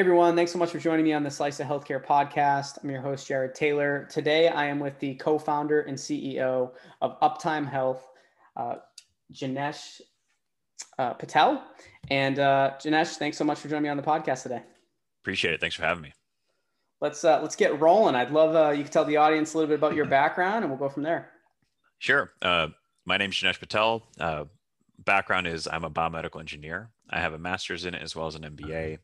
everyone, thanks so much for joining me on the Slice of Healthcare podcast. I'm your host, Jared Taylor. Today, I am with the co founder and CEO of Uptime Health, uh, Janesh uh, Patel. And uh, Janesh, thanks so much for joining me on the podcast today. Appreciate it. Thanks for having me. Let's uh, let's get rolling. I'd love uh, you can tell the audience a little bit about your background, and we'll go from there. Sure. Uh, my name is Janesh Patel. Uh, background is I'm a biomedical engineer. I have a master's in it as well as an MBA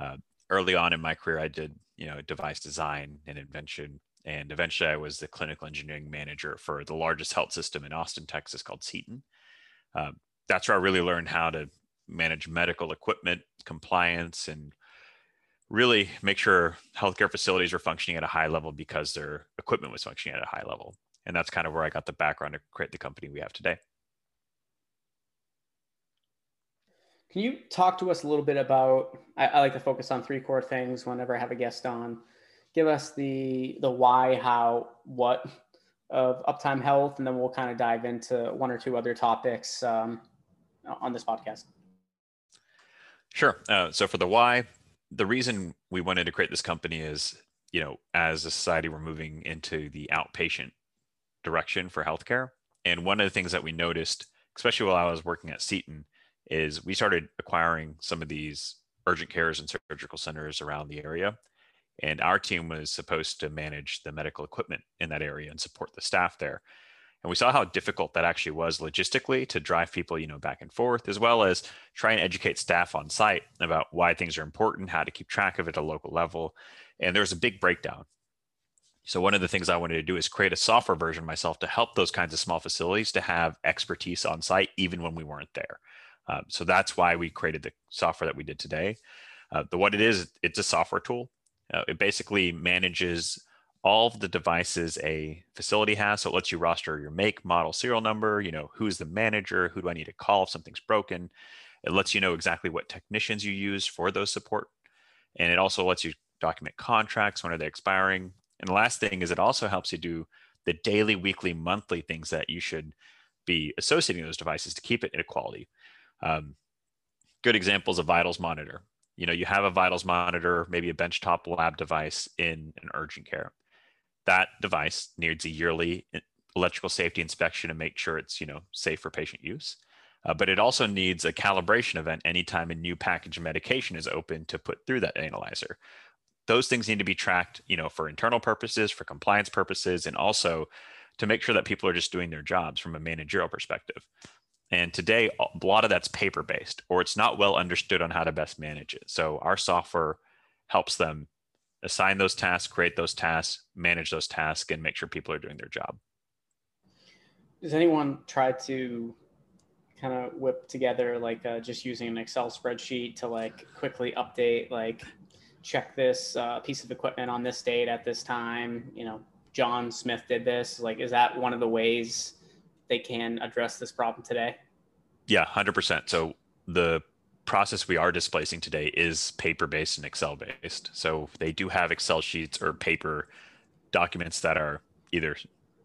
uh, early on in my career, I did you know device design and invention, and eventually I was the clinical engineering manager for the largest health system in Austin, Texas, called Seton. Uh, that's where I really learned how to manage medical equipment compliance and really make sure healthcare facilities were functioning at a high level because their equipment was functioning at a high level. And that's kind of where I got the background to create the company we have today. Can you talk to us a little bit about? I, I, like to focus on three core things whenever I have a guest on. Give us the the why, how, what of Uptime Health, and then we'll kind of dive into one or two other topics um, on this podcast. Sure. Uh, so for the why, the reason we wanted to create this company is, you know, as a society, we're moving into the outpatient direction for healthcare, and one of the things that we noticed, especially while I was working at Seton is we started acquiring some of these urgent cares and surgical centers around the area. And our team was supposed to manage the medical equipment in that area and support the staff there. And we saw how difficult that actually was logistically to drive people, you know, back and forth, as well as try and educate staff on site about why things are important, how to keep track of it at a local level. And there was a big breakdown. So one of the things I wanted to do is create a software version myself to help those kinds of small facilities to have expertise on site, even when we weren't there. Uh, so that's why we created the software that we did today. Uh, the what it is, it's a software tool. Uh, it basically manages all of the devices a facility has. So it lets you roster your make, model, serial number. You know who's the manager, who do I need to call if something's broken. It lets you know exactly what technicians you use for those support, and it also lets you document contracts when are they expiring. And the last thing is it also helps you do the daily, weekly, monthly things that you should be associating those devices to keep it in a quality. Um, good examples of vitals monitor. You know, you have a vitals monitor, maybe a benchtop lab device in an urgent care. That device needs a yearly electrical safety inspection to make sure it's you know safe for patient use. Uh, but it also needs a calibration event anytime a new package of medication is open to put through that analyzer. Those things need to be tracked, you know, for internal purposes, for compliance purposes, and also to make sure that people are just doing their jobs from a managerial perspective. And today, a lot of that's paper based, or it's not well understood on how to best manage it. So our software helps them assign those tasks, create those tasks, manage those tasks, and make sure people are doing their job. Does anyone try to kind of whip together like uh, just using an Excel spreadsheet to like quickly update, like check this uh, piece of equipment on this date at this time? You know, John Smith did this. Like, is that one of the ways? They can address this problem today? Yeah, 100%. So the process we are displacing today is paper based and Excel based. So they do have Excel sheets or paper documents that are either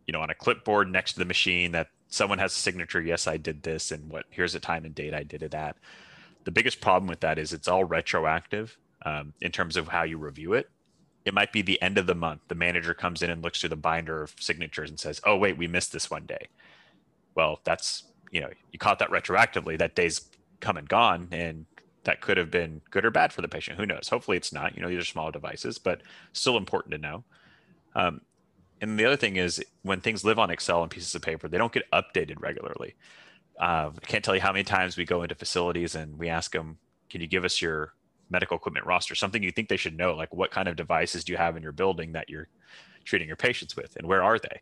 you know on a clipboard next to the machine that someone has a signature yes i did this and what here's the time and date i did it at the biggest problem with that is it's all retroactive um, in terms of how you review it it might be the end of the month the manager comes in and looks through the binder of signatures and says oh wait we missed this one day well, that's you know you caught that retroactively. That day's come and gone, and that could have been good or bad for the patient. Who knows? Hopefully, it's not. You know, these are small devices, but still important to know. Um, and the other thing is when things live on Excel and pieces of paper, they don't get updated regularly. Uh, I can't tell you how many times we go into facilities and we ask them, "Can you give us your medical equipment roster?" Something you think they should know, like what kind of devices do you have in your building that you're treating your patients with, and where are they?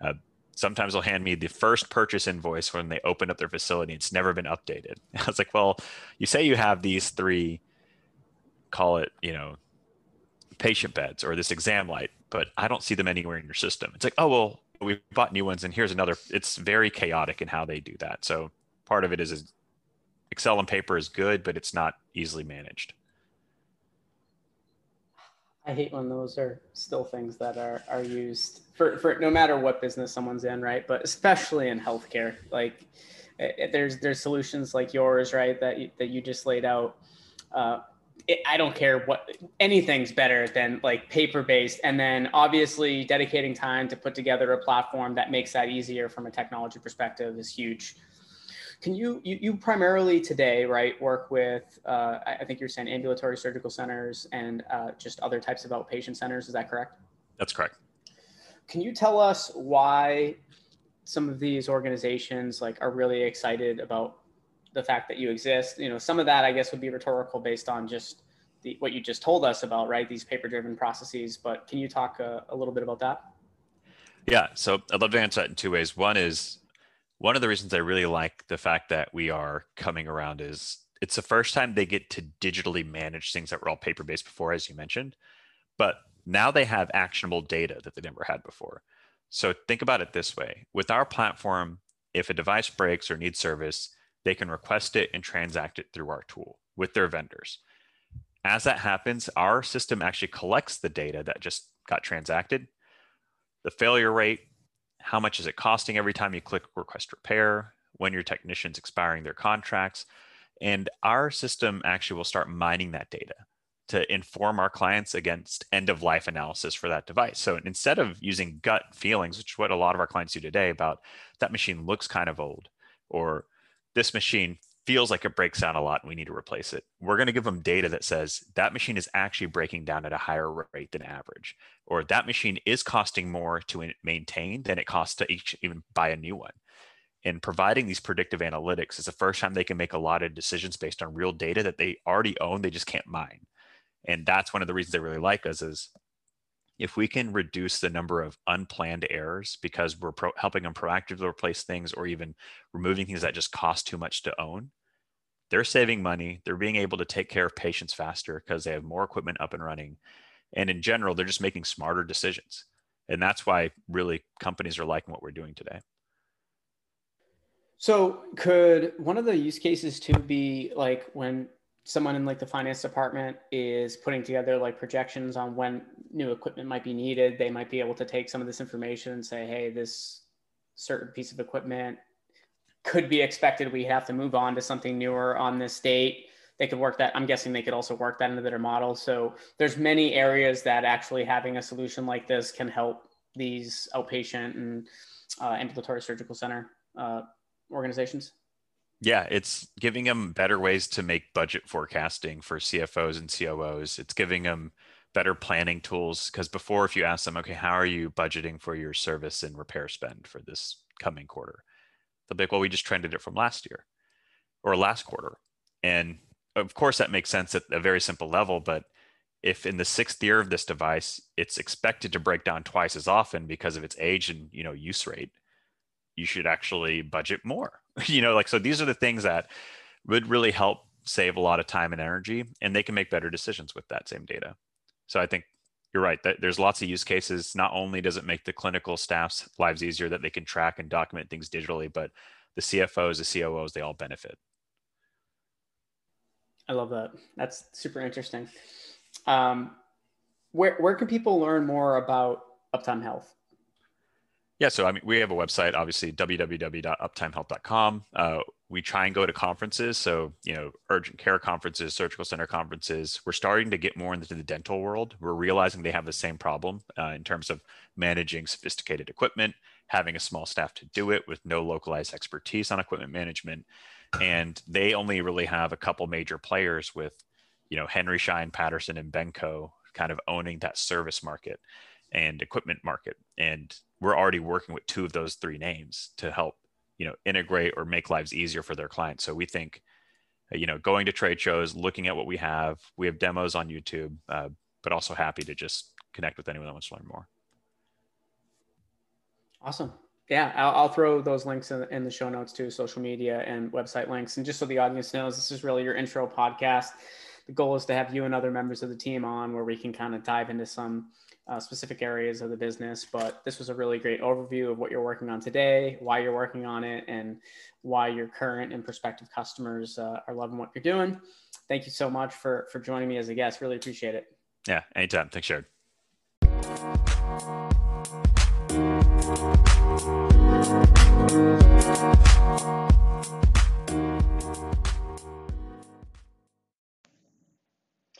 Uh, sometimes they'll hand me the first purchase invoice when they open up their facility. It's never been updated. I was like, well, you say you have these three, call it, you know, patient beds or this exam light, but I don't see them anywhere in your system. It's like, oh, well, we bought new ones and here's another. It's very chaotic in how they do that. So part of it is, is Excel and paper is good, but it's not easily managed. I hate when those are still things that are, are used for, for no matter what business someone's in, right? But especially in healthcare, like it, there's there's solutions like yours, right? That you, that you just laid out. Uh, it, I don't care what anything's better than like paper based. And then obviously dedicating time to put together a platform that makes that easier from a technology perspective is huge. Can you, you, you primarily today, right, work with, uh, I think you're saying ambulatory surgical centers and uh, just other types of outpatient centers. Is that correct? That's correct. Can you tell us why some of these organizations like are really excited about the fact that you exist. You know, some of that I guess would be rhetorical based on just the, what you just told us about, right? These paper-driven processes. But can you talk a, a little bit about that? Yeah, so I'd love to answer that in two ways. One is one of the reasons I really like the fact that we are coming around is it's the first time they get to digitally manage things that were all paper-based before, as you mentioned. But now they have actionable data that they never had before. So think about it this way: with our platform, if a device breaks or needs service, they can request it and transact it through our tool with their vendors. As that happens, our system actually collects the data that just got transacted, the failure rate, how much is it costing every time you click request repair, when your technician's expiring their contracts. And our system actually will start mining that data to inform our clients against end of life analysis for that device. So instead of using gut feelings, which is what a lot of our clients do today about that machine looks kind of old or this machine feels like it breaks down a lot and we need to replace it. We're going to give them data that says that machine is actually breaking down at a higher rate than average, or that machine is costing more to maintain than it costs to each even buy a new one. And providing these predictive analytics is the first time they can make a lot of decisions based on real data that they already own, they just can't mine. And that's one of the reasons they really like us is if we can reduce the number of unplanned errors because we're pro- helping them proactively replace things or even removing things that just cost too much to own, they're saving money. They're being able to take care of patients faster because they have more equipment up and running. And in general, they're just making smarter decisions. And that's why really companies are liking what we're doing today. So, could one of the use cases too be like when someone in like the finance department is putting together like projections on when new equipment might be needed, they might be able to take some of this information and say, hey, this certain piece of equipment could be expected. We have to move on to something newer on this date. They could work that. I'm guessing they could also work that into their model. So there's many areas that actually having a solution like this can help these outpatient and uh, ambulatory surgical center uh, organizations. Yeah, it's giving them better ways to make budget forecasting for CFOs and COOs. It's giving them better planning tools because before, if you ask them, okay, how are you budgeting for your service and repair spend for this coming quarter? They'll be like, well, we just trended it from last year or last quarter. And of course, that makes sense at a very simple level. But if in the sixth year of this device, it's expected to break down twice as often because of its age and you know use rate, you should actually budget more. You know like so these are the things that would really help save a lot of time and energy and they can make better decisions with that same data. So i think you're right that there's lots of use cases. Not only does it make the clinical staff's lives easier that they can track and document things digitally but the cfos the coos they all benefit. I love that. That's super interesting. Um, where, where can people learn more about uptime health yeah, so I mean, we have a website, obviously www.uptimehealth.com. Uh, we try and go to conferences, so you know, urgent care conferences, surgical center conferences. We're starting to get more into the dental world. We're realizing they have the same problem uh, in terms of managing sophisticated equipment, having a small staff to do it with no localized expertise on equipment management, and they only really have a couple major players with, you know, Henry Schein, Patterson, and Benco kind of owning that service market and equipment market. And we're already working with two of those three names to help you know integrate or make lives easier for their clients. So we think uh, you know going to trade shows looking at what we have we have demos on youtube uh, but also happy to just connect with anyone that wants to learn more. Awesome. Yeah i'll, I'll throw those links in, in the show notes too social media and website links. And just so the audience knows this is really your intro podcast. The goal is to have you and other members of the team on where we can kind of dive into some uh, specific areas of the business. But this was a really great overview of what you're working on today, why you're working on it, and why your current and prospective customers uh, are loving what you're doing. Thank you so much for for joining me as a guest. Really appreciate it. Yeah, anytime. Thanks, Jared.